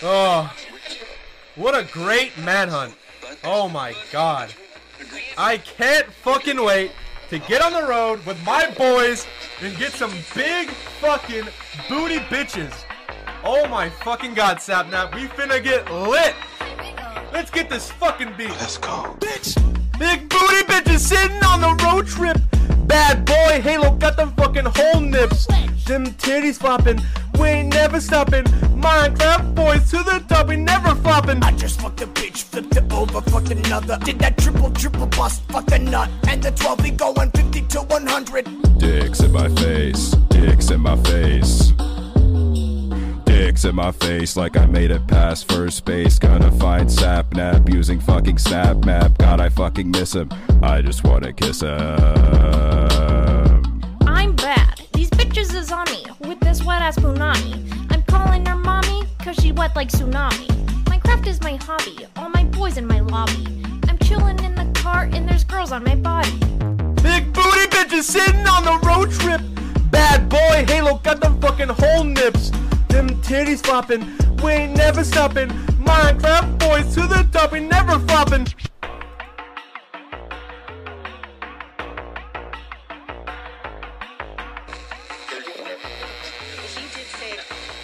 Oh, what a great manhunt. Oh my god. I can't fucking wait to get on the road with my boys and get some big fucking booty bitches. Oh my fucking god, Sapnap. We finna get lit. Let's get this fucking beat. Let's go. Bitch! Big booty bitches sitting on the road trip. BadBoyHalo got them fucking whole nips. Them titties flopping. We ain't never stopping. Minecraft boys to the top, we never flopping. I just fucked a bitch, flipped it over, fucked another. Did that triple, triple bust, fucked a nut. And the 12 be going 50 to 100. Dicks in my face. Dicks in my face. Dicks in my face like I made it past first base. Gonna find Sapnap using fucking Snap Map. God, I fucking miss him. I just wanna kiss him. Punani. I'm calling her mommy cause she wet like tsunami. Minecraft is my hobby, all my boys in my lobby. I'm chilling in the car and there's girls on my body. Big booty bitches sitting on the road trip. BadBoyHalo got them fucking whole nips. Them titties flopping. We ain't never stopping. Minecraft boys to the top, we never flopping.